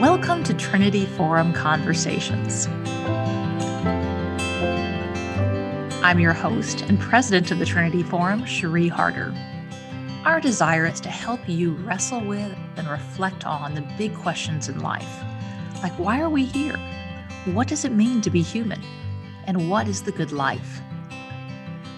Welcome to Trinity Forum Conversations. I'm your host and president of the Trinity Forum, Cherie Harder. Our desire is to help you wrestle with and reflect on the big questions in life, like why are we here? What does it mean to be human? And what is the good life?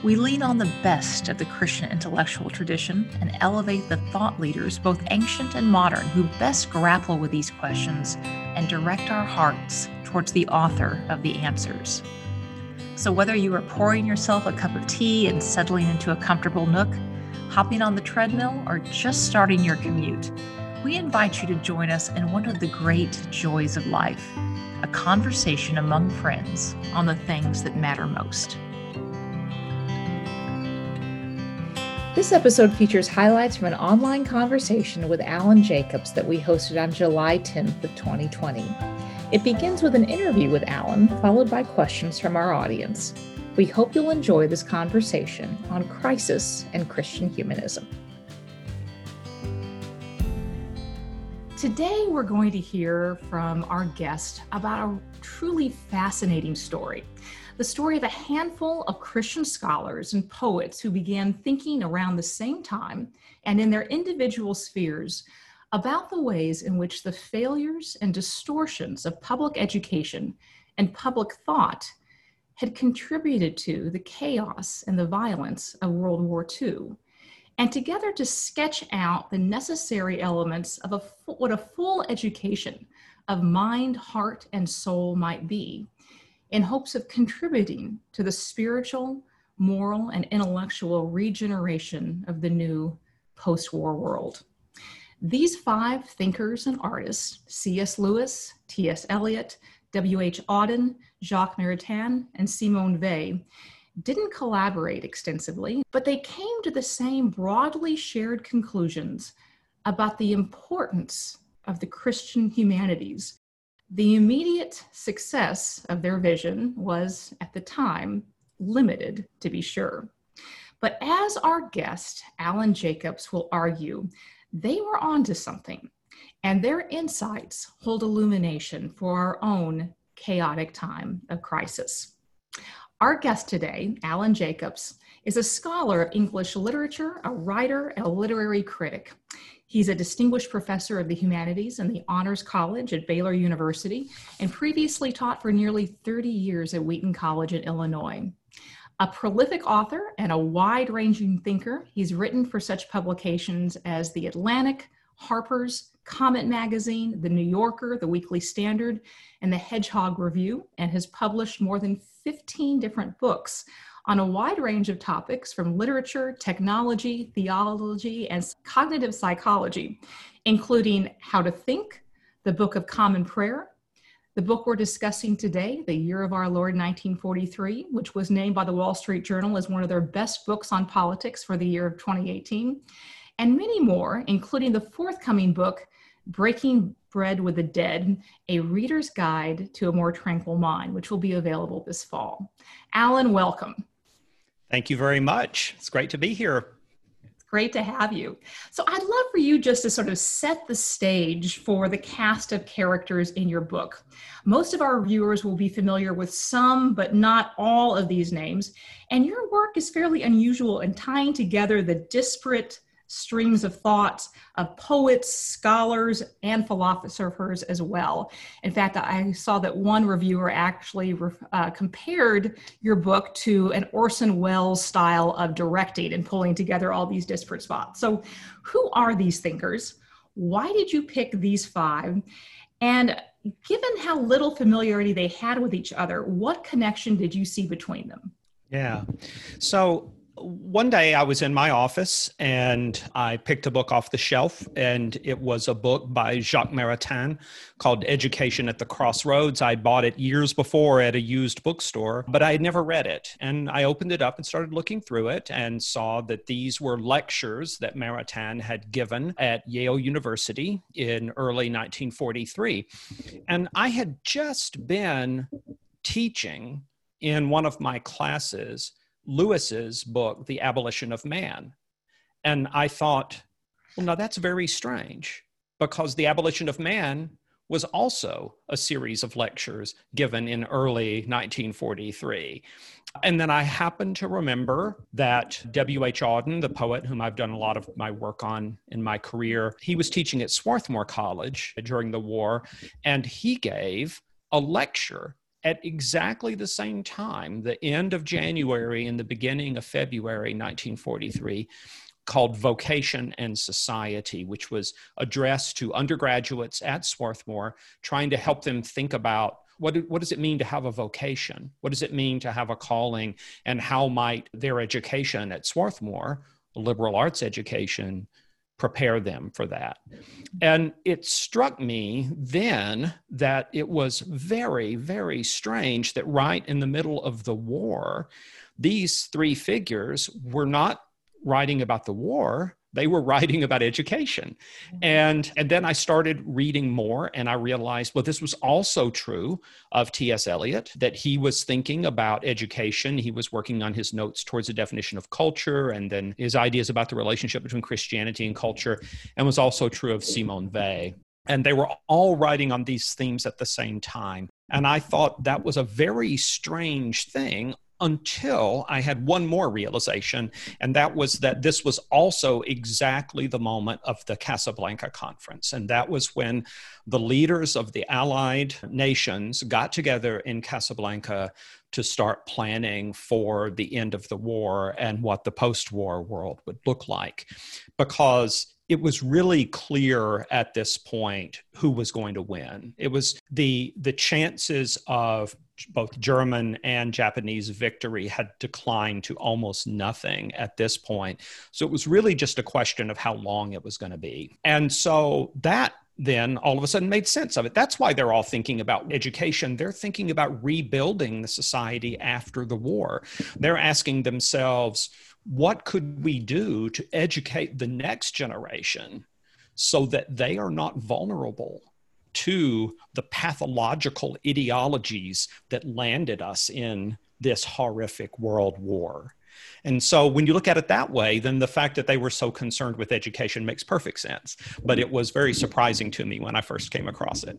We lean on the best of the Christian intellectual tradition and elevate the thought leaders, both ancient and modern, who best grapple with these questions and direct our hearts towards the author of the answers. So, whether you are pouring yourself a cup of tea and settling into a comfortable nook, hopping on the treadmill, or just starting your commute, we invite you to join us in one of the great joys of life a conversation among friends on the things that matter most. This episode features highlights from an online conversation with Alan Jacobs that we hosted on July 10th of 2020. It begins with an interview with Alan, followed by questions from our audience. We hope you'll enjoy this conversation on crisis and Christian humanism. Today, we're going to hear from our guest about a truly fascinating story the story of a handful of Christian scholars and poets who began thinking around the same time and in their individual spheres about the ways in which the failures and distortions of public education and public thought had contributed to the chaos and the violence of World War II, and together to sketch out the necessary elements of a, what a full education of mind, heart, and soul might be in hopes of contributing to the spiritual, moral, and intellectual regeneration of the new post war world. These five thinkers and artists, C.S. Lewis, T.S. Eliot, W.H. Auden, Jacques Maritain, and Simone Weil, didn't collaborate extensively, but they came to the same broadly shared conclusions about the importance of the Christian humanities the immediate success of their vision was, at the time, limited, to be sure. But as our guest, Alan Jacobs, will argue, they were onto something, and their insights hold illumination for our own chaotic time of crisis. Our guest today, Alan Jacobs, is a scholar of English literature, a writer, and a literary critic. He's a distinguished professor of the humanities in the Honors College at Baylor University and previously taught for nearly 30 years at Wheaton College in Illinois. A prolific author and a wide ranging thinker, he's written for such publications as The Atlantic, Harper's, Comment Magazine, The New Yorker, The Weekly Standard, and The Hedgehog Review, and has published more than 15 different books on a wide range of topics from literature, technology, theology, and cognitive psychology, including How to Think, the Book of Common Prayer, the book we're discussing today, The Year of Our Lord 1943, which was named by the Wall Street Journal as one of their best books on politics for the year of 2018, and many more, including the forthcoming book, Breaking Bread with the Dead, a reader's guide to a more tranquil mind, which will be available this fall. Alan, welcome. Thank you very much. It's great to be here. It's great to have you. So, I'd love for you just to sort of set the stage for the cast of characters in your book. Most of our viewers will be familiar with some, but not all of these names. And your work is fairly unusual in tying together the disparate streams of thoughts of poets, scholars, and philosophers as well. In fact, I saw that one reviewer actually uh, compared your book to an Orson Welles style of directing and pulling together all these disparate spots. So, who are these thinkers? Why did you pick these five? And given how little familiarity they had with each other, what connection did you see between them? Yeah. So one day I was in my office and I picked a book off the shelf, and it was a book by Jacques Maritain called Education at the Crossroads. I bought it years before at a used bookstore, but I had never read it. And I opened it up and started looking through it and saw that these were lectures that Maritain had given at Yale University in early 1943. And I had just been teaching in one of my classes Lewis's book, The Abolition of Man. And I thought, well, now that's very strange because the abolition of man was also a series of lectures given in early 1943. And then I happened to remember that W.H. Auden, the poet whom I've done a lot of my work on in my career, he was teaching at Swarthmore College during the war, and he gave a lecture at exactly the same time, the end of January and the beginning of February 1943, called Vocation and Society, which was addressed to undergraduates at Swarthmore, trying to help them think about what, what does it mean to have a vocation? What does it mean to have a calling? And how might their education at Swarthmore, liberal arts education, prepare them for that. And it struck me then that it was very, very strange that right in the middle of the war, these three figures were not writing about the war they were writing about education. Mm-hmm. and and then i started reading more and i realized well this was also true of ts eliot that he was thinking about education. He was working on his notes towards a definition of culture and then his ideas about the relationship between christianity and culture and was also true of simone weil. And they were all writing on these themes at the same time. And I thought that was a very strange thing until I had one more realization, and that was that this was also exactly the moment of the Casablanca conference. And that was when the leaders of the Allied nations got together in Casablanca to start planning for the end of the war and what the post war world would look like. Because it was really clear at this point who was going to win. It was the the chances of both German and Japanese victory had declined to almost nothing at this point. So it was really just a question of how long it was going to be. And so that then all of a sudden made sense of it. That's why they're all thinking about education. They're thinking about rebuilding the society after the war. They're asking themselves, what could we do to educate the next generation so that they are not vulnerable to the pathological ideologies that landed us in this horrific world war. And so when you look at it that way, then the fact that they were so concerned with education makes perfect sense. But it was very surprising to me when I first came across it.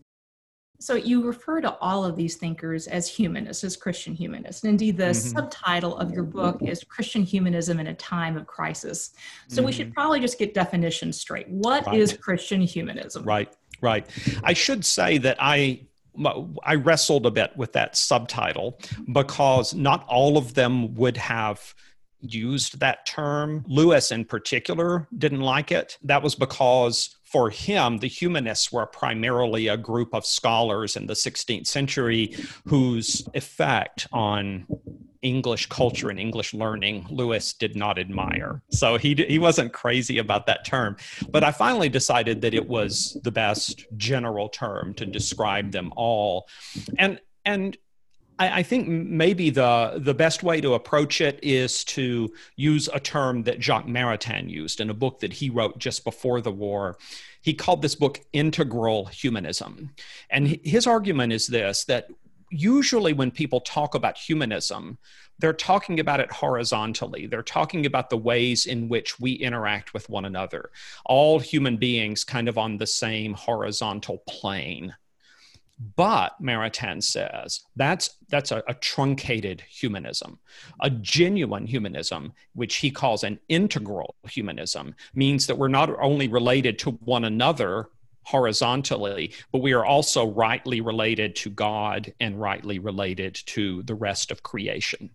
So you refer to all of these thinkers as humanists, as Christian humanists. And indeed, the mm-hmm. subtitle of your book is Christian Humanism in a Time of Crisis. So mm-hmm. we should mm-hmm. probably just get definitions straight. What right. is Christian humanism? Right, right. I should say that I I wrestled a bit with that subtitle because not all of them would have used that term. Lewis, in particular, didn't like it. That was because for him, the humanists were primarily a group of scholars in the 16th century whose effect on English culture and English learning Lewis did not admire. So he he wasn't crazy about that term. But I finally decided that it was the best general term to describe them all. And and I, I think maybe the the best way to approach it is to use a term that Jacques Maritain used in a book that he wrote just before the war. He called this book integral humanism. And his argument is this that usually when people talk about humanism, they're talking about it horizontally. They're talking about the ways in which we interact with one another. All human beings kind of on the same horizontal plane. But Maritain says that's that's a, a, truncated humanism. A genuine humanism, which he calls an integral humanism, means that we're not only related to one another horizontally, but we are also rightly related to God and rightly related to the rest of creation.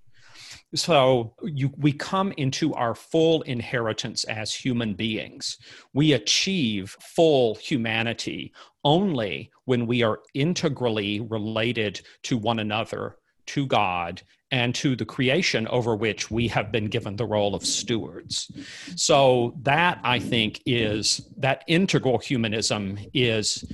So you, we come into our full inheritance as human beings. We achieve full humanity only when we are integrally related to one another, to God, and to the creation over which we have been given the role of stewards. So that I think is that integral humanism is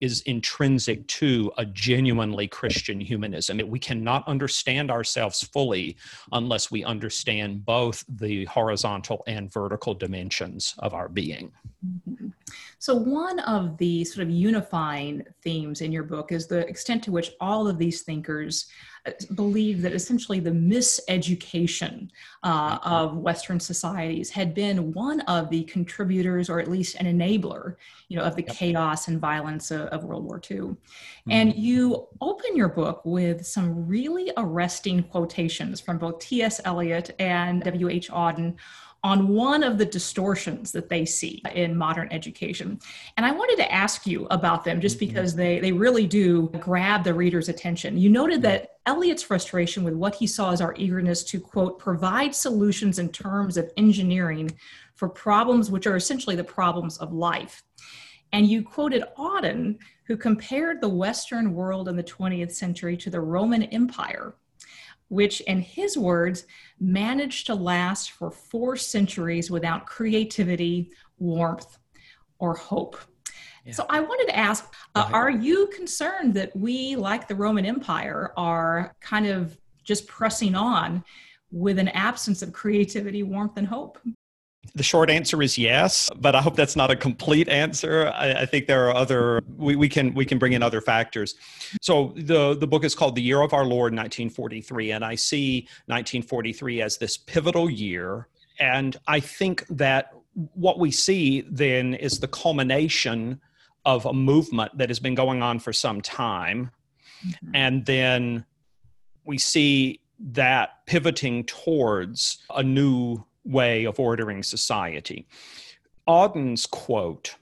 is intrinsic to a genuinely Christian humanism. We cannot understand ourselves fully unless we understand both the horizontal and vertical dimensions of our being. Mm-hmm. So, one of the sort of unifying themes in your book is the extent to which all of these thinkers uh, believe that essentially the miseducation uh, mm-hmm. of Western societies had been one of the contributors, or at least an enabler, you know, of the yep. chaos and violence of, of World War II. Mm-hmm. And you open your book with some really arresting quotations from both T.S. Eliot and W.H. Auden on one of the distortions that they see in modern education. And I wanted to ask you about them just mm-hmm. because they, they really do grab the reader's attention. You noted that Eliot's frustration with what he saw as our eagerness to, quote, provide solutions in terms of engineering for problems which are essentially the problems of life. And you quoted Auden, who compared the Western world in the 20th century to the Roman Empire which, in his words, managed to last for four centuries without creativity, warmth, or hope. Yeah. So I wanted to ask uh, Are you concerned that we, like the Roman Empire, are kind of just pressing on with an absence of creativity, warmth, and hope? The short answer is yes, but I hope that's not a complete answer. I, I, think there are other we, we can we can bring in other factors. So the the book is called The Year of Our Lord 1943, and I see 1943 as this pivotal year. And I think that what we see then is the culmination of a movement that has been going on for some time. Mm-hmm. And then we see that pivoting towards a new way of ordering society. Auden's quote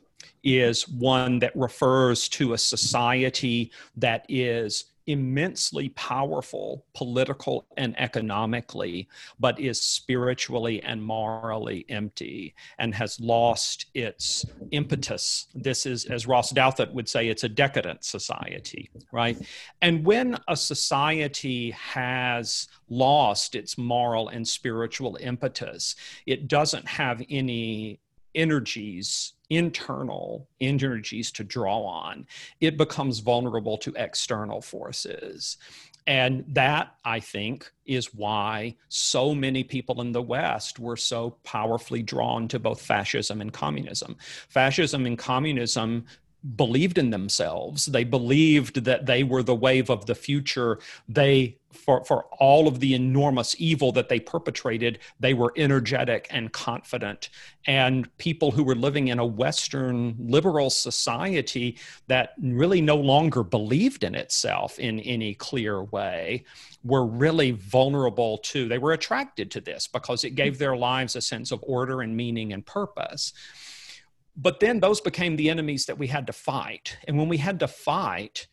is one that refers to a society that is immensely powerful political and economically, but is spiritually and morally empty and has lost its impetus. This is, as Ross Douthat would say, it's a decadent society, right? And when a society has lost its moral and spiritual impetus, it doesn't have any energies internal energies to draw on, it becomes vulnerable to external forces. And that, I think, is why so many people in the West were so powerfully drawn to both fascism and communism. Fascism and communism believed in themselves. They believed that they were the wave of the future. They, for, for all of the enormous evil that they perpetrated, they were energetic and confident. And people who were living in a Western liberal society that really no longer believed in itself in any clear way were really vulnerable to, they were attracted to this because it gave their lives a sense of order and meaning and purpose but then those became the enemies that we had to fight. And when we had to fight,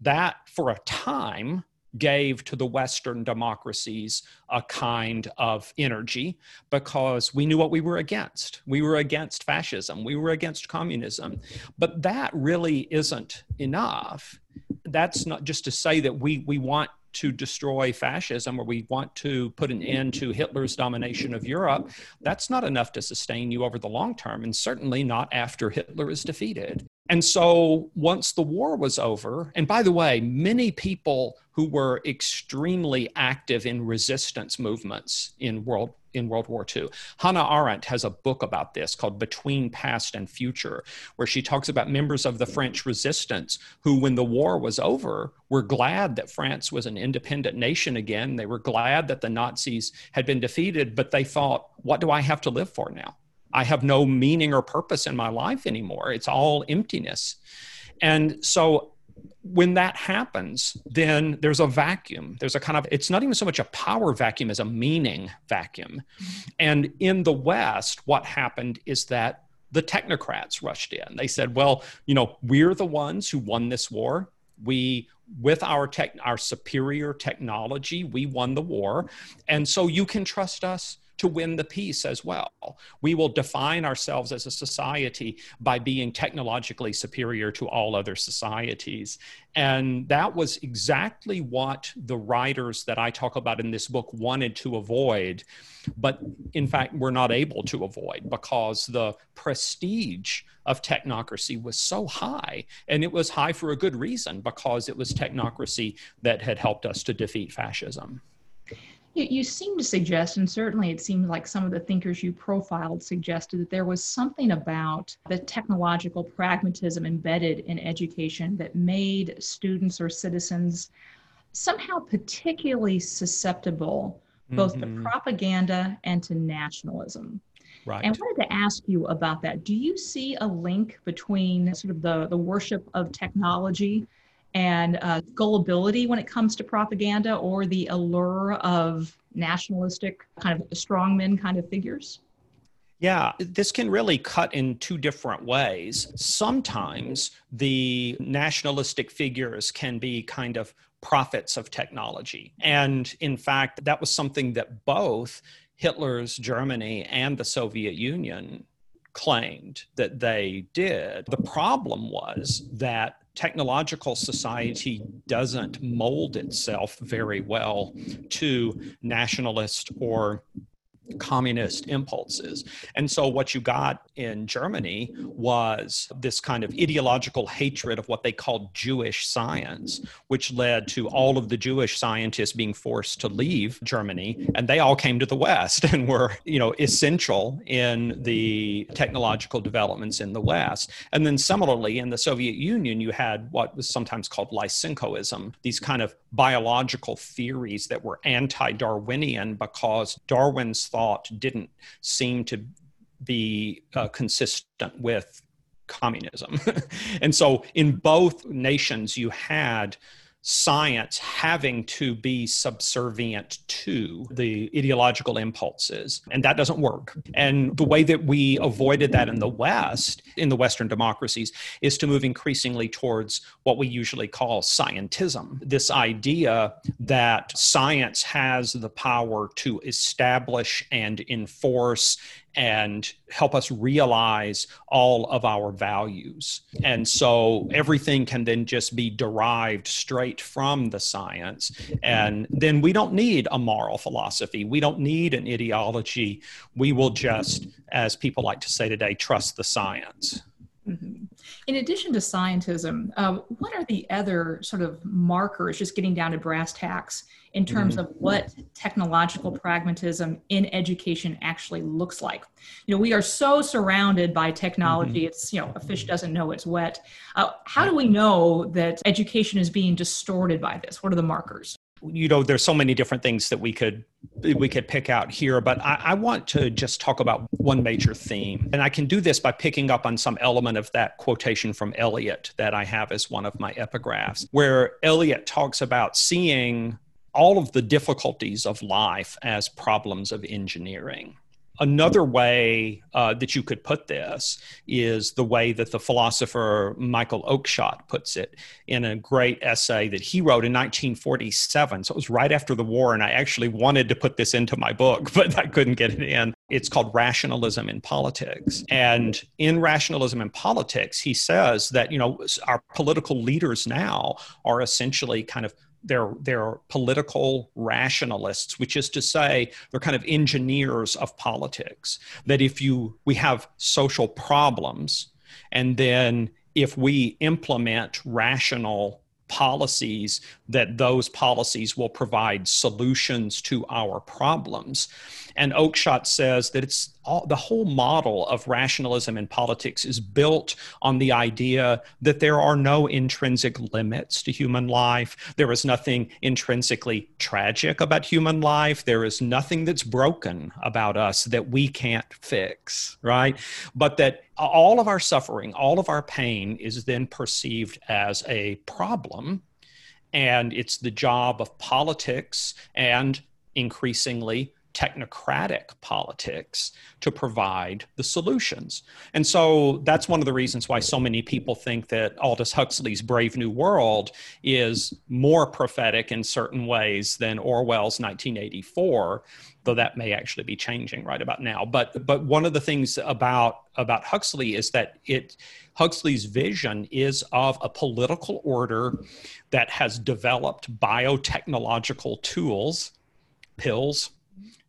that for a time gave to the Western democracies a kind of energy because we knew what we were against. We were against fascism, we were against communism. But that really isn't enough. That's not just to say that we, we want to destroy fascism or we want to put an end to Hitler's domination of Europe, that's not enough to sustain you over the long term, and certainly not after Hitler is defeated. And so once the war was over, and by the way, many people who were extremely active in resistance movements in World in World War II. Hannah Arendt has a book about this called Between Past and Future, where she talks about members of the French resistance who, when the war was over, were glad that France was an independent nation again. They were glad that the Nazis had been defeated, but they thought, what do I have to live for now? I have no meaning or purpose in my life anymore. It's all emptiness. And so when that happens, then there's a vacuum. There's a kind of, it's not even so much a power vacuum as a meaning vacuum. Mm-hmm. And in the West, what happened is that the technocrats rushed in. They said, well, you know, we're the ones who won this war. We, with our tech, our superior technology, we won the war. And so you can trust us to win the peace as well. We will define ourselves as a society by being technologically superior to all other societies. And that was exactly what the writers that I talk about in this book wanted to avoid, but in fact, were not able to avoid because the prestige of technocracy was so high. And it was high for a good reason because it was technocracy that had helped us to defeat fascism. You, you seem to suggest, and certainly it seems like some of the thinkers you profiled suggested that there was something about the technological pragmatism embedded in education that made students or citizens somehow particularly susceptible both mm-hmm. to propaganda and to nationalism. Right. And I wanted to ask you about that. Do you see a link between sort of the, the worship of technology and uh, gullibility when it comes to propaganda or the allure of nationalistic kind of strongmen kind of figures? Yeah, this can really cut in two different ways. Sometimes the nationalistic figures can be kind of prophets of technology. And in fact, that was something that both Hitler's Germany and the Soviet Union claimed that they did. The problem was that technological society doesn't mold itself very well to nationalist or communist impulses. And so what you got in Germany was this kind of ideological hatred of what they called Jewish science, which led to all of the Jewish scientists being forced to leave Germany and they all came to the West and were, you know, essential in the technological developments in the West. And then similarly in the Soviet Union you had what was sometimes called Lysenkoism, these kind of biological theories that were anti-Darwinian because Darwin's thought thought didn't seem to be uh, consistent with communism. and so in both nations, you had science having to be subservient to the ideological impulses. And that doesn't work. And the way that we avoided that in the West, in the Western democracies, is to move increasingly towards what we usually call scientism. This idea that science has the power to establish and enforce and help us realize all of our values. And so everything can then just be derived straight from the science. And then we don't need a moral philosophy, we don't need an ideology. We will just, as people like to say today, trust the science. Mm-hmm. In addition to scientism, uh, what are the other sort of markers, just getting down to brass tacks, in terms mm-hmm. of what technological pragmatism in education actually looks like? You know, we are so surrounded by technology, mm-hmm. it's, you know, a fish doesn't know it's wet. Uh, how do we know that education is being distorted by this? What are the markers? You know there's so many different things that we could we could pick out here but I, I, want to just talk about one major theme. And i can do this by picking up on some element of that quotation from eliot that i have as one of my epigraphs where eliot talks about seeing all of the difficulties of life as problems of engineering Another way uh, that you could put this is the way that the philosopher Michael Oakeshott puts it in a great essay that he wrote in 1947. So it was right after the war, and I actually wanted to put this into my book, but I couldn't get it in. It's called Rationalism in Politics. And in Rationalism in Politics, he says that, you know, our political leaders now are essentially kind of they're they're political rationalists which is to say they're kind of engineers of politics that if you we have social problems and then if we implement rational policies that those policies will provide solutions to our problems. And oakeshott says that it's all, the whole model of rationalism in politics is built on the idea that there are no intrinsic limits to human life. There is nothing intrinsically tragic about human life. There is nothing that's broken about us that we can't fix, right? But that all of our suffering, all of our pain is then perceived as a problem. And it's the job of politics and increasingly technocratic politics to provide the solutions. And so that's one of the reasons why so many people think that Aldous Huxley's Brave New World is more prophetic in certain ways than Orwell's 1984 though that may actually be changing right about now but but one of the things about about Huxley is that it Huxley's vision is of a political order that has developed biotechnological tools pills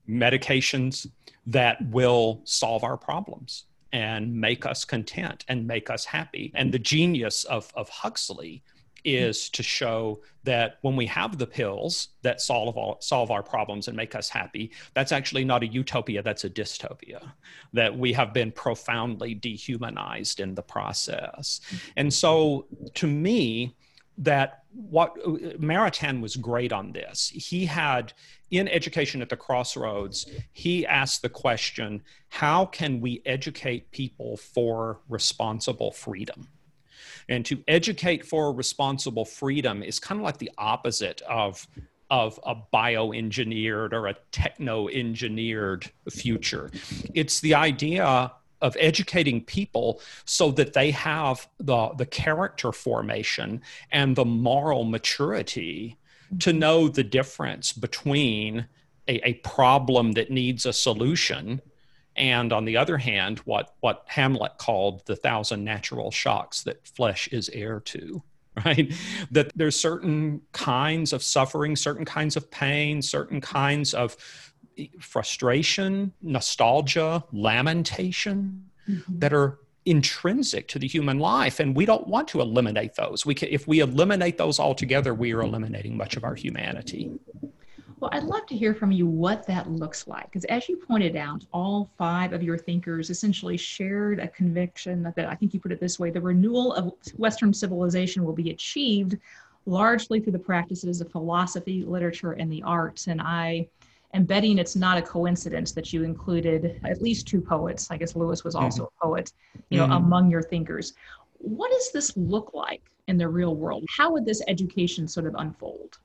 medications that will solve our problems and make us content and make us happy. And the genius of, of Huxley is to show that when we have the pills that solve all, solve our problems and make us happy, that's actually not a utopia, that's a dystopia. That we have been profoundly dehumanized in the process. And so to me, that what Maritain was great on this. He had in education at the crossroads, he asked the question, how can we educate people for responsible freedom? And to educate for responsible freedom is kind of like the opposite of of a bioengineered or a techno engineered future. It's the idea of educating people so that they have the, the character formation and the moral maturity to mm-hmm. know the difference between a, a problem that needs a solution and on the other hand, what, what Hamlet called the thousand natural shocks that flesh is heir to, right? That there's certain kinds of suffering, certain kinds of pain, certain kinds of frustration, nostalgia, lamentation mm-hmm. that are intrinsic to the human life and we don't want to eliminate those we can if we eliminate those altogether we are eliminating much of our humanity well, I'd love to hear from you what that looks like. Because as you pointed out, all five of your thinkers essentially shared a conviction that, that I think you put it this way the renewal of Western civilization will be achieved largely through the practices of philosophy, literature, and the arts. And I am betting it's not a coincidence that you included at least two poets. I guess Lewis was also mm-hmm. a poet, you know, mm-hmm. among your thinkers. What does this look like in the real world? How would this education sort of unfold?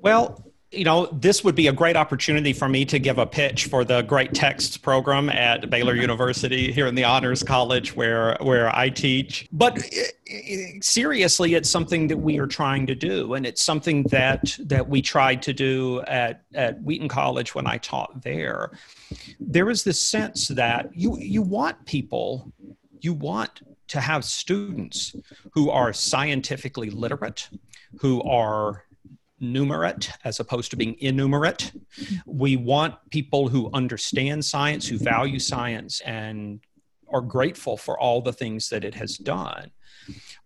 Well, you know, this would be a great opportunity for me to give a pitch for the Great Texts program at Baylor University here in the Honors College where where I teach. But eh, eh, seriously, it's something that we are trying to do, and it's something that that we tried to do at at Wheaton College when I taught there. There is this sense that you you want people, you want to have students who are scientifically literate, who are numerate as opposed to being innumerate. We want people who understand science, who value science, and are grateful for all the things that it has done.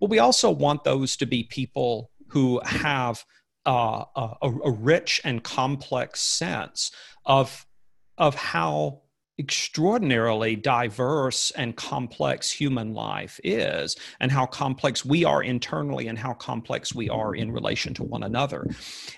But we also want those to be people who have uh, a, a, rich and complex sense of, of how extraordinarily diverse and complex human life is and how complex we are internally and how complex we are in relation to one another.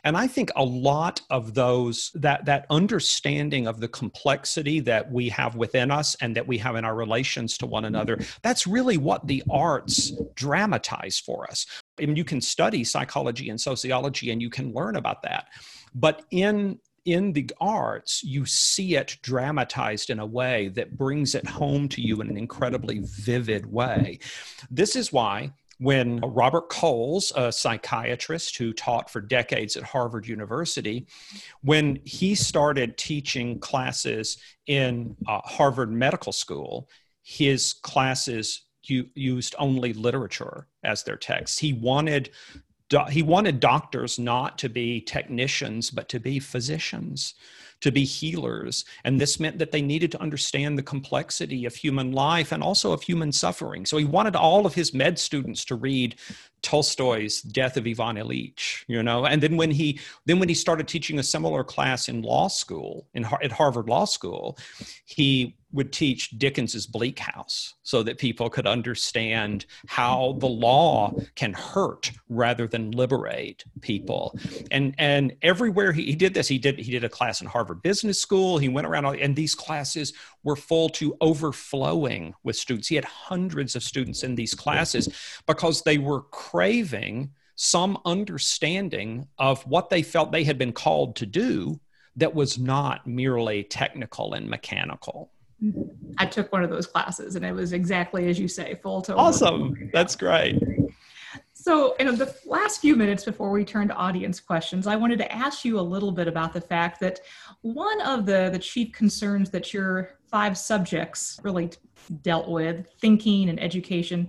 And i think a lot of those that that understanding of the complexity that we have within us and that we have in our relations to one another that's really what the arts dramatize for us. I mean, you can study psychology and sociology and you can learn about that. But in in the arts, you see it dramatized in a way that brings it home to you in an incredibly vivid way. This is why when Robert Coles, a psychiatrist who taught for decades at Harvard University, when he started teaching classes in uh, Harvard Medical School, his classes used only literature as their text. He wanted do- he wanted doctors not to be technicians, but to be physicians, to be healers. And this meant that they needed to understand the complexity of human life and also of human suffering. So he wanted all of his med students to read Tolstoy's Death of Ivan Ilyich, you know, and then when he then when he started teaching a similar class in law school in at Harvard Law School, he would teach Dickens's Bleak House so that people could understand how the law can hurt rather than liberate people. And and everywhere he, he did this, he did he did a class in Harvard Business School. He went around and these classes were full to overflowing with students. He had hundreds of students in these classes because they were craving some understanding of what they felt they had been called to do that was not merely technical and mechanical. I took one of those classes and it was exactly as you say, full to awesome. That's great. So, in the last few minutes before we turn to audience questions, I wanted to ask you a little bit about the fact that one of the, the chief concerns that your five subjects really dealt with, thinking and education,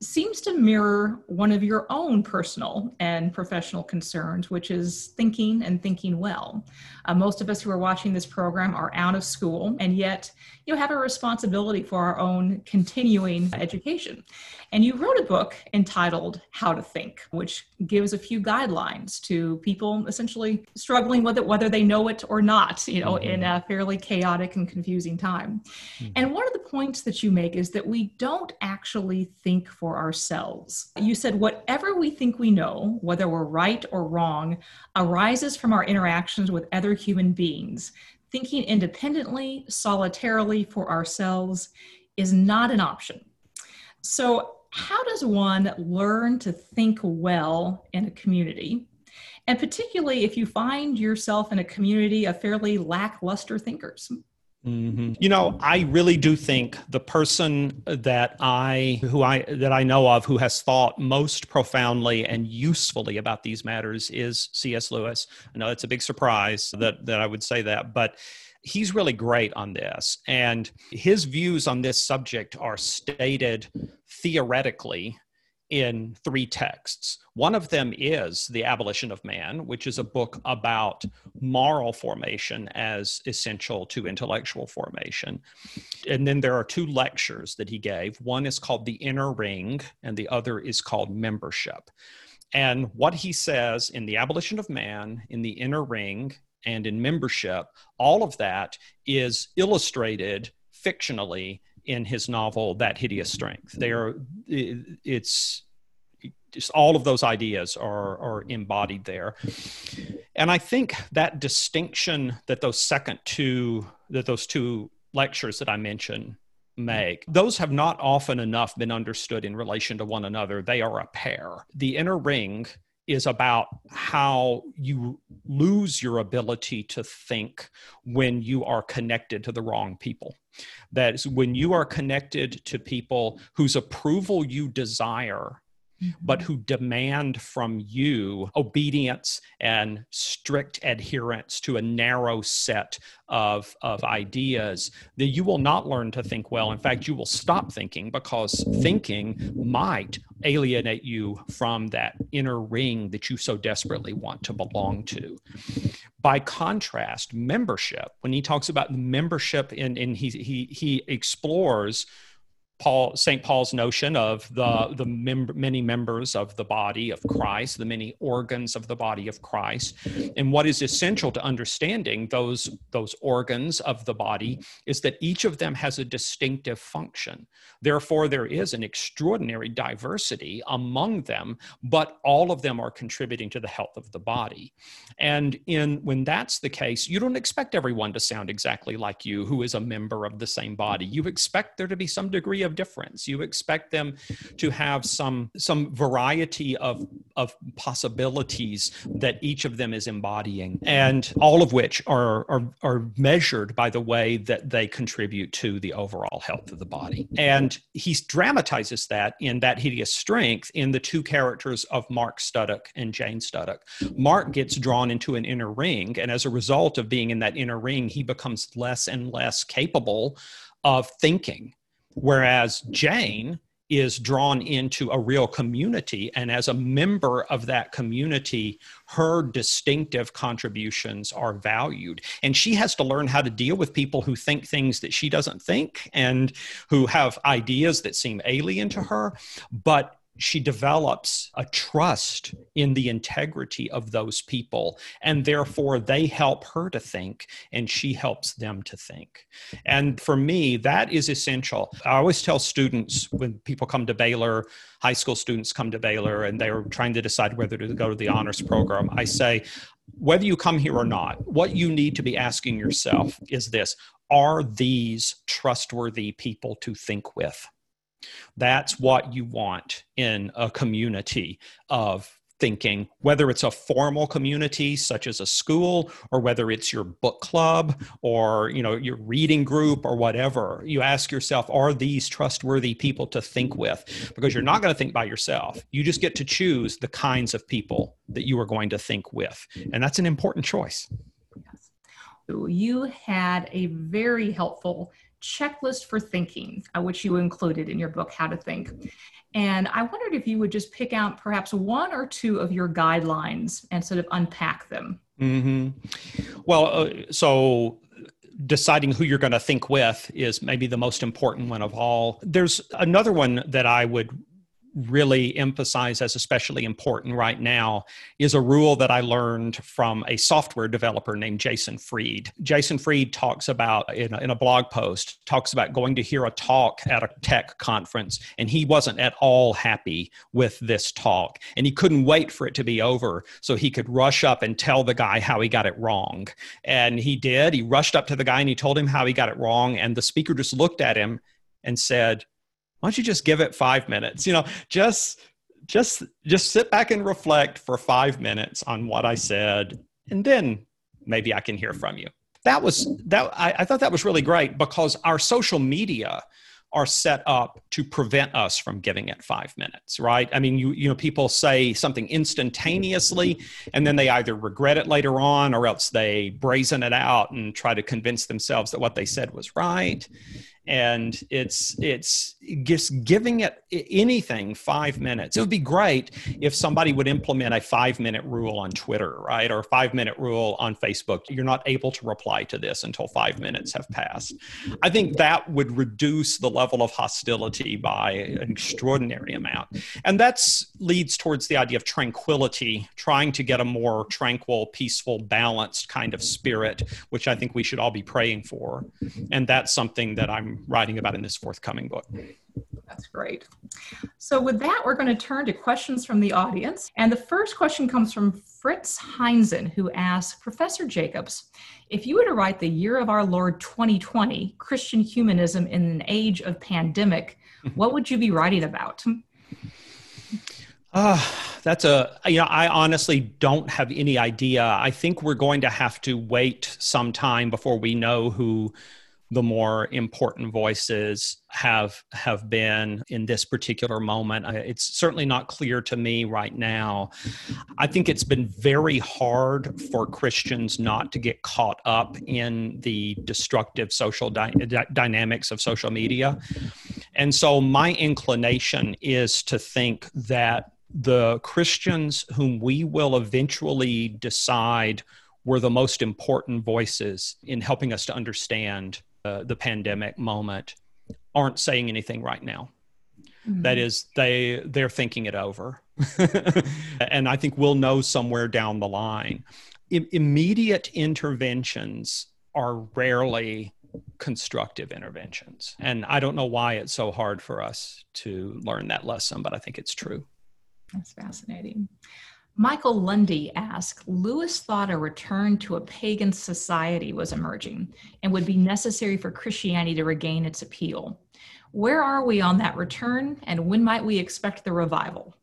seems to mirror one of your own personal and professional concerns, which is thinking and thinking well. Uh, most of us who are watching this program are out of school and yet you have a responsibility for our own continuing education. And you wrote a book entitled How to Think, which gives a few guidelines to people essentially struggling with it, whether they know it or not, you know, mm-hmm. in a fairly chaotic and confusing time. Mm-hmm. And one of the points that you make is that we don't actually think for ourselves. You said, whatever we think we know, whether we're right or wrong, arises from our interactions with other human beings thinking independently, solitarily for ourselves is not an option. So, how does one learn to think well in a community? And particularly if you find yourself in a community of fairly lackluster thinkers. Mm-hmm. You know, I really do think the person that I who I that I know of who has thought most profoundly and usefully about these matters is C.S. Lewis. I know it's a big surprise that that I would say that, but he's really great on this and his views on this subject are stated theoretically in three texts. One of them is The Abolition of Man, which is a book about moral formation as essential to intellectual formation. And then there are two lectures that he gave. One is called The Inner Ring, and the other is called Membership. And what he says in The Abolition of Man, in The Inner Ring, and in Membership, all of that is illustrated fictionally in his novel that hideous strength. They are it's just all of those ideas are are embodied there. And i think that distinction that those second two that those two lectures that i mentioned make those have not often enough been understood in relation to one another. They are a pair. The inner ring is about how you lose your ability to think when you are connected to the wrong people. That is, when you are connected to people whose approval you desire but mm-hmm. who demand from you obedience and strict adherence to a narrow set of, of ideas, that you will not learn to think well. In fact, you will stop thinking because thinking might alienate you from that inner ring that you so desperately want to belong to. By contrast, membership, when he talks about membership and, and he, he, he explores Paul St. Paul's notion of the the mem- many members of the body of Christ, the many organs of the body of Christ, and what is essential to understanding those those organs of the body is that each of them has a distinctive function. Therefore, there is an extraordinary diversity among them, but all of them are contributing to the health of the body. And in when that's the case, you don't expect everyone to sound exactly like you, who is a member of the same body. You expect there to be some degree of of difference. You expect them to have some some variety of of possibilities that each of them is embodying, and all of which are are, are measured by the way that they contribute to the overall health of the body. And he dramatizes that in that hideous strength in the two characters of Mark Studdock and Jane Studdock. Mark gets drawn into an inner ring, and as a result of being in that inner ring, he becomes less and less capable of thinking Whereas Jane is drawn into a real community. And as a member of that community, her distinctive contributions are valued. And she has to learn how to deal with people who think things that she doesn't think and who have ideas that seem alien to her. But she develops a trust in the integrity of those people and therefore they help her to think and she helps them to think. And for me that is essential. I always tell students when people come to baylor high school students come to baylor and they're trying to decide whether to go to the honors program i say whether you come here or not what you need to be asking yourself is this are these trustworthy people to think with that's what you want in a community of thinking, whether it's a formal community such as a school or whether it's your book club or you know your reading group or whatever. You ask yourself, are these trustworthy people to think with? Because you're not going to think by yourself. You just get to choose the kinds of people that you are going to think with. And that's an important choice. Yes. You had a very helpful checklist for thinking, uh, which you included in your book, How to Think. And I wondered if you would just pick out perhaps one or two of your guidelines and sort of unpack them. Mm-hmm. Well, uh, so deciding who you're going to think with is maybe the most important one of all. There's another one that I would really emphasize as especially important right now is a rule that I learned from a software developer named Jason Fried. Jason Fried talks about in a, in a blog post talks about going to hear a talk at a tech conference and he wasn't at all happy with this talk and he couldn't wait for it to be over so he could rush up and tell the guy how he got it wrong. And he did. He rushed up to the guy and he told him how he got it wrong and the speaker just looked at him and said why don't you just give it five minutes? You know just just just sit back and reflect for five minutes on what i said and then maybe i can hear from you. That was that I, I thought that was really great because our social media are set up to prevent us from giving it five minutes right? I mean you you know people say something instantaneously and then they either regret it later on or else they brazen it out and try to convince themselves that what they said was right and it's it's just giving it anything five minutes. It would be great if somebody would implement a five minute rule on twitter right? Or a five minute rule on facebook. You're not able to reply to this until five minutes have passed. I think that would reduce the level of hostility by an extraordinary amount. And that's leads towards the idea of tranquility trying to get a more tranquil peaceful balanced kind of spirit which i think we should all be praying for. And that's something that i'm writing about in this forthcoming book. That's great. So, with that, we're going to turn to questions from the audience. And the first question comes from Fritz Heinzen, who asks Professor Jacobs, if you were to write the year of our Lord 2020, Christian humanism in an age of pandemic, what would you be writing about? Uh, that's a, you know, I honestly don't have any idea. I think we're going to have to wait some time before we know who the more important voices have have been in this particular moment. It's certainly not clear to me right now. I think it's been very hard for christians not to get caught up in the destructive social dy- dynamics of social media. And so my inclination is to think that the christians whom we will eventually decide were the most important voices in helping us to understand uh, the pandemic moment aren't saying anything right now. Mm-hmm. That is, they they're thinking it over, and I think we'll know somewhere down the line. I- immediate interventions are rarely constructive interventions, and I don't know why it's so hard for us to learn that lesson, but I think it's true. That's fascinating. Michael Lundy asked Lewis thought a return to a pagan society was emerging and would be necessary for Christianity to regain its appeal. Where are we on that return, and when might we expect the revival?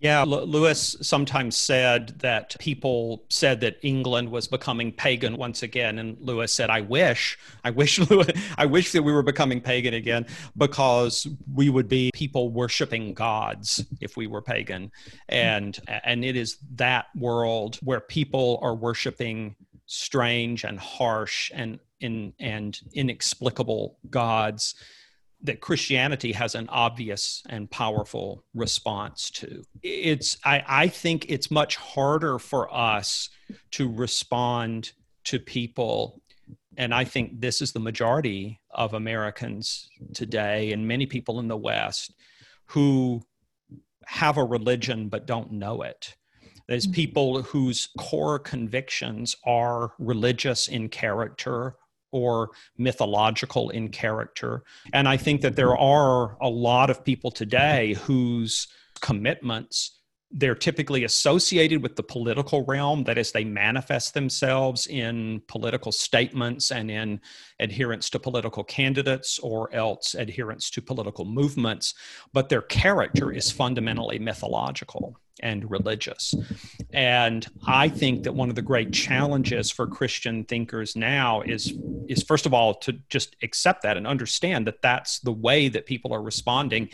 Yeah, Lewis sometimes said that people said that England was becoming pagan once again, and Lewis said, "I wish, I wish, Lewis, I wish that we were becoming pagan again, because we would be people worshiping gods if we were pagan, and and it is that world where people are worshiping strange and harsh and in and inexplicable gods." That Christianity has an obvious and powerful response to. It's I, I think it's much harder for us to respond to people and I think this is the majority of Americans today and many people in the West who have a religion but don't know it. There's mm-hmm. people whose core convictions are religious in character or mythological in character. And I think that there are a lot of people today whose commitments they're typically associated with the political realm. That is they manifest themselves in political statements and in adherence to political candidates or else adherence to political movements. But their character is fundamentally mythological and religious. And I think that one of the great challenges for Christian thinkers now is is first of all to just accept that and understand that that's the way that people are responding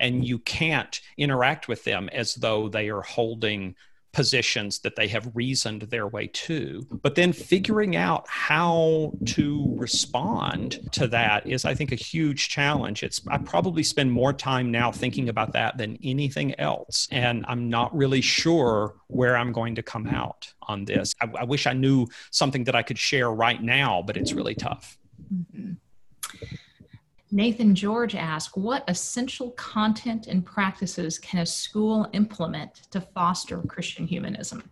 and you can't interact with them as though they are holding positions that they have reasoned their way to. But then figuring out how to respond to that is, I think, a huge challenge. It's I probably spend more time now thinking about that than anything else. And I'm not really sure where I'm going to come out on this. I, I wish I knew something that I could share right now, but it's really tough. Mm-hmm. Nathan George asked, What essential content and practices can a school implement to foster Christian humanism?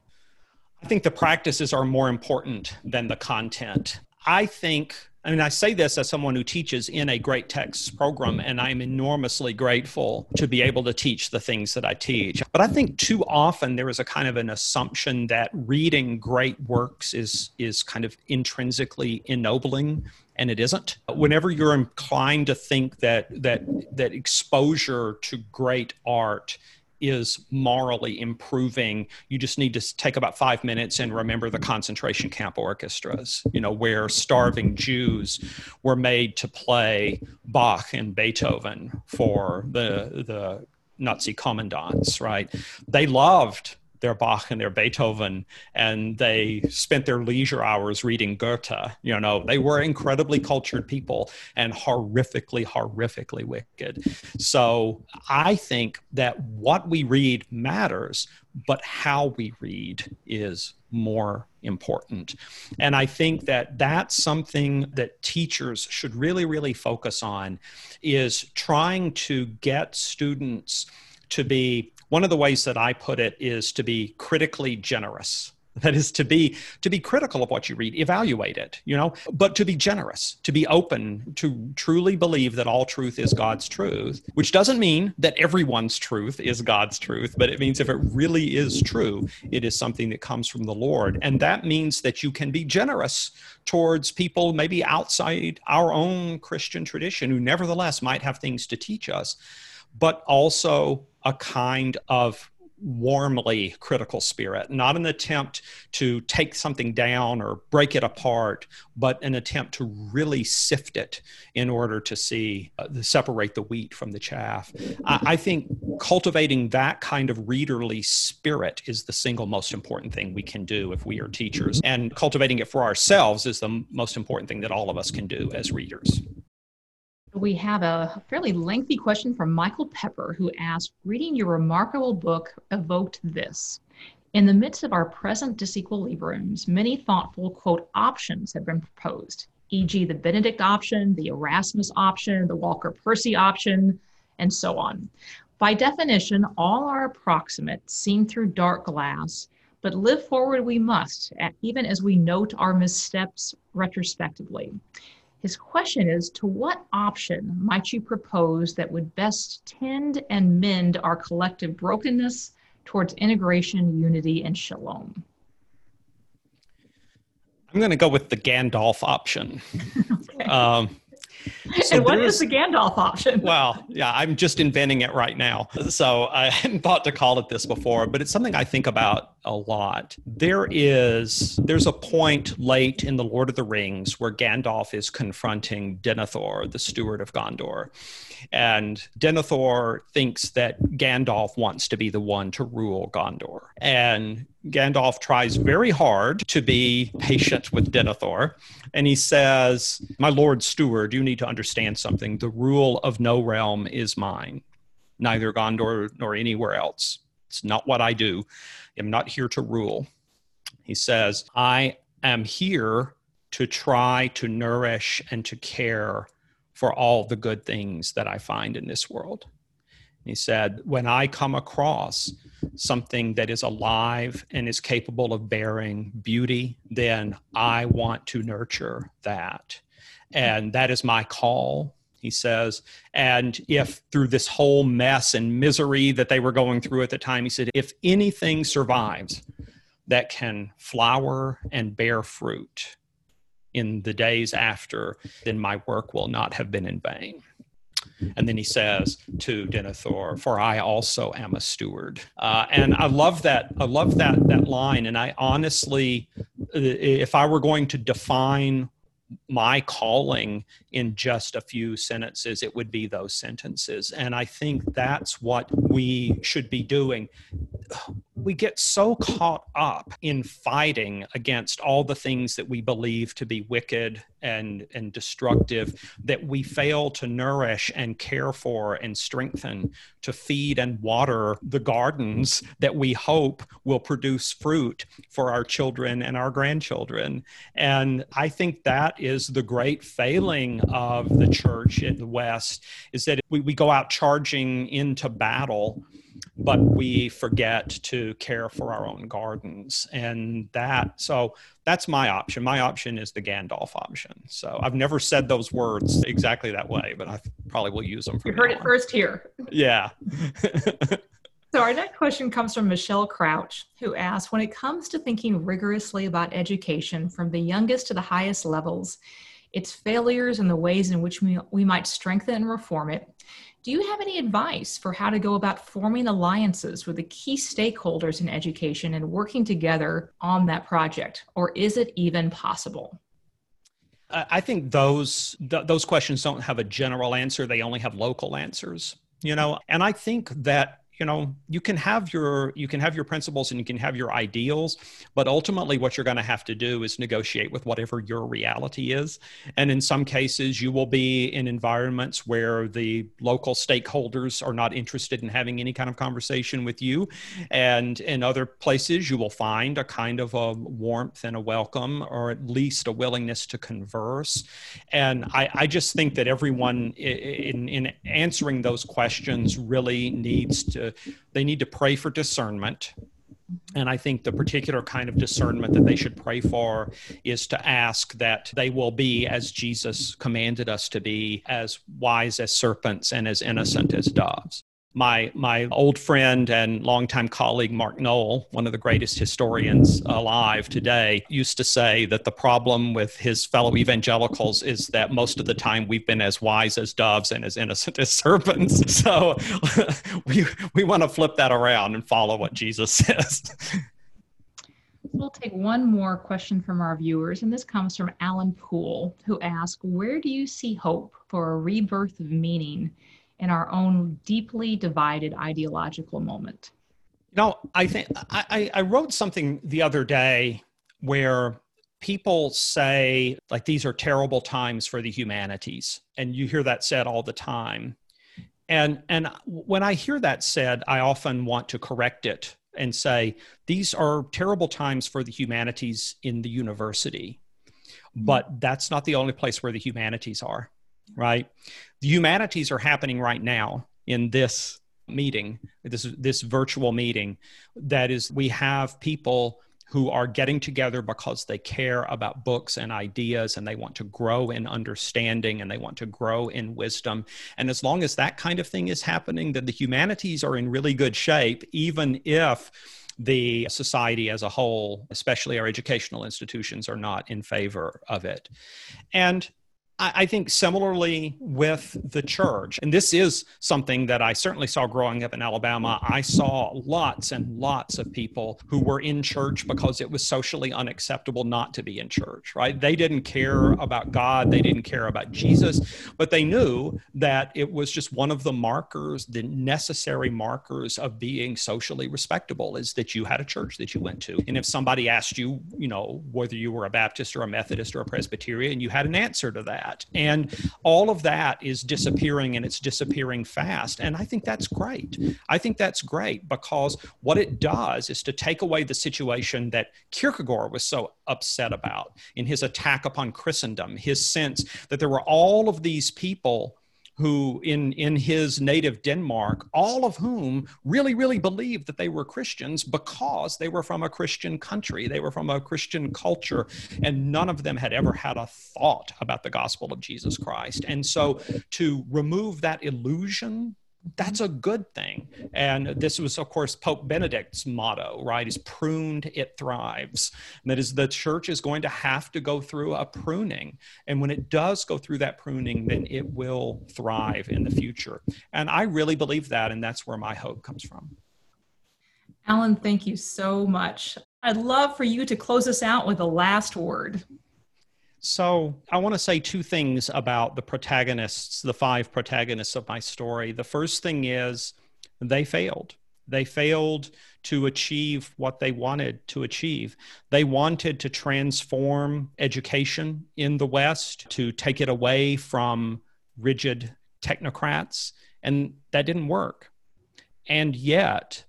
I think the practices are more important than the content. I think, I mean, I say this as someone who teaches in a great texts program, and I'm enormously grateful to be able to teach the things that I teach. But I think too often there is a kind of an assumption that reading great works is, is kind of intrinsically ennobling and it isn't. Whenever you're inclined to think that that that exposure to great art is morally improving you just need to take about five minutes and remember the concentration camp orchestras you know where starving jews were made to play bach and beethoven for the the nazi commandants right they loved their Bach and their Beethoven, and they spent their leisure hours reading Goethe. You know, they were incredibly cultured people and horrifically, horrifically wicked. So I think that what we read matters, but how we read is more important. And I think that that's something that teachers should really, really focus on is trying to get students to be one of the ways that I put it is to be critically generous. That is to be to be critical of what you read, evaluate it, you know, but to be generous, to be open, to truly believe that all truth is God's truth, which doesn't mean that everyone's truth is God's truth, but it means if it really is true, it is something that comes from the Lord. And that means that you can be generous towards people maybe outside our own Christian tradition who nevertheless might have things to teach us, but also a kind of warmly critical spirit, not an attempt to take something down or break it apart, but an attempt to really sift it in order to see, uh, separate the wheat from the chaff. I, I think cultivating that kind of readerly spirit is the single most important thing we can do if we are teachers. And cultivating it for ourselves is the most important thing that all of us can do as readers. We have a fairly lengthy question from Michael Pepper, who asked Reading your remarkable book evoked this. In the midst of our present disequilibriums, many thoughtful, quote, options have been proposed, e.g., the Benedict option, the Erasmus option, the Walker Percy option, and so on. By definition, all are approximate, seen through dark glass, but live forward we must, even as we note our missteps retrospectively. His question is To what option might you propose that would best tend and mend our collective brokenness towards integration, unity, and shalom? I'm going to go with the Gandalf option. okay. um, so and what is the Gandalf option? well, yeah, I'm just inventing it right now. So I hadn't thought to call it this before, but it's something I think about a lot. There is there's a point late in the Lord of the Rings where Gandalf is confronting Denethor, the steward of Gondor. And Denethor thinks that Gandalf wants to be the one to rule Gondor. And Gandalf tries very hard to be patient with Denethor. And he says, My Lord Steward, you need to understand something. The rule of no realm is mine, neither Gondor nor anywhere else. It's not what I do. I'm not here to rule. He says, I am here to try to nourish and to care for all the good things that I find in this world. He said, When I come across something that is alive and is capable of bearing beauty, then I want to nurture that. And that is my call, he says. And if through this whole mess and misery that they were going through at the time, he said, if anything survives that can flower and bear fruit in the days after, then my work will not have been in vain. And then he says to Denethor, "For I also am a steward." Uh, and I love that. I love that that line. And I honestly, if I were going to define my calling in just a few sentences, it would be those sentences. And I think that's what we should be doing. We get so caught up in fighting against all the things that we believe to be wicked and, and destructive that we fail to nourish and care for and strengthen to feed and water the gardens that we hope will produce fruit for our children and our grandchildren. And I think that is the great failing of the church in the West is that we, we go out charging into battle but we forget to care for our own gardens. And that so that's my option. My option is the gandalf option. So i've never said those words exactly that way but i probably will use them you heard it on. first here. Yeah. So our next question comes from michelle crouch who asks when it comes to thinking rigorously about education from the youngest to the highest levels its failures and the ways in which we, we might strengthen and reform it do you have any advice for how to go about forming alliances with the key stakeholders in education and working together on that project? Or is it even possible? I think those th- those questions don't have a general answer; they only have local answers. You know, and I think that you know you can have your you can have your principles and you can have your ideals but ultimately what you're going to have to do is negotiate with whatever your reality is. And in some cases you will be in environments where the local stakeholders are not interested in having any kind of conversation with you. And in other places you will find a kind of a warmth and a welcome or at least a willingness to converse. And i, I just think that everyone in, in answering those questions really needs to they need to pray for discernment. And I think the particular kind of discernment that they should pray for is to ask that they will be, as Jesus commanded us to be, as wise as serpents and as innocent as doves my my old friend and longtime colleague Mark Noll, one of the greatest historians alive today, used to say that the problem with his fellow evangelicals is that most of the time we've been as wise as doves and as innocent as serpents. So we we want to flip that around and follow what Jesus says. We'll take one more question from our viewers, and this comes from Alan Poole, who asks, Where do you see hope for a rebirth of meaning in our own deeply divided ideological moment? You know, I think I, I wrote something the other day where people say like these are terrible times for the humanities and you hear that said all the time. And and when i hear that said i often want to correct it and say these are terrible times for the humanities in the university. Mm-hmm. But that's not the only place where the humanities are right? The humanities are happening right now in this meeting, this this virtual meeting. That is, we have people who are getting together because they care about books and ideas and they want to grow in understanding and they want to grow in wisdom. And as long as that kind of thing is happening, then the humanities are in really good shape, even if the society as a whole, especially our educational institutions, are not in favor of it. And I think similarly with the church, and this is something that I certainly saw growing up in Alabama. I saw lots and lots of people who were in church because it was socially unacceptable not to be in church, right? They didn't care about God, they didn't care about Jesus, but they knew that it was just one of the markers, the necessary markers of being socially respectable is that you had a church that you went to. And if somebody asked you, you know, whether you were a Baptist or a Methodist or a Presbyterian, you had an answer to that that. And all of that is disappearing and it's disappearing fast. And I think that's great. I think that's great because what it does is to take away the situation that Kierkegaard was so upset about in his attack upon Christendom, his sense that there were all of these people who in in his native Denmark, all of whom really really believed that they were Christians because they were from a Christian country, they were from a Christian culture, and none of them had ever had a thought about the gospel of Jesus Christ. And so to remove that illusion that's a good thing. And this was, of course, Pope Benedict's motto, right? Is pruned, it thrives. And that is the church is going to have to go through a pruning. And when it does go through that pruning, then it will thrive in the future. And I really believe that. And that's where my hope comes from. Alan, thank you so much. I'd love for you to close us out with a last word. So, I want to say two things about the protagonists, the five protagonists of my story. The first thing is they failed. They failed to achieve what they wanted to achieve. They wanted to transform education in the West, to take it away from rigid technocrats, and that didn't work. And yet,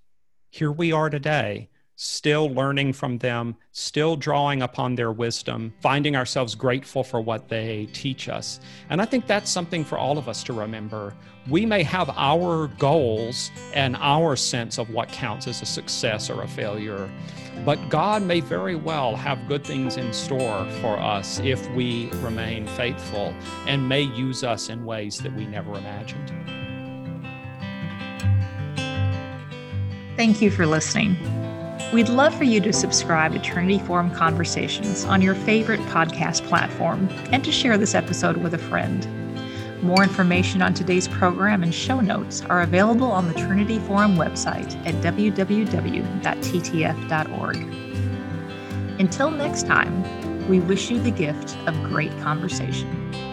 here we are today still learning from them, still drawing upon their wisdom, finding ourselves grateful for what they teach us. And I think that's something for all of us to remember. We may have our goals and our sense of what counts as a success or a failure, but God may very well have good things in store for us if we remain faithful and may use us in ways that we never imagined. Thank you for listening. We'd love for you to subscribe to Trinity Forum Conversations on your favorite podcast platform and to share this episode with a friend. More information on today's program and show notes are available on the Trinity Forum website at www.ttf.org. Until next time, we wish you the gift of great conversation.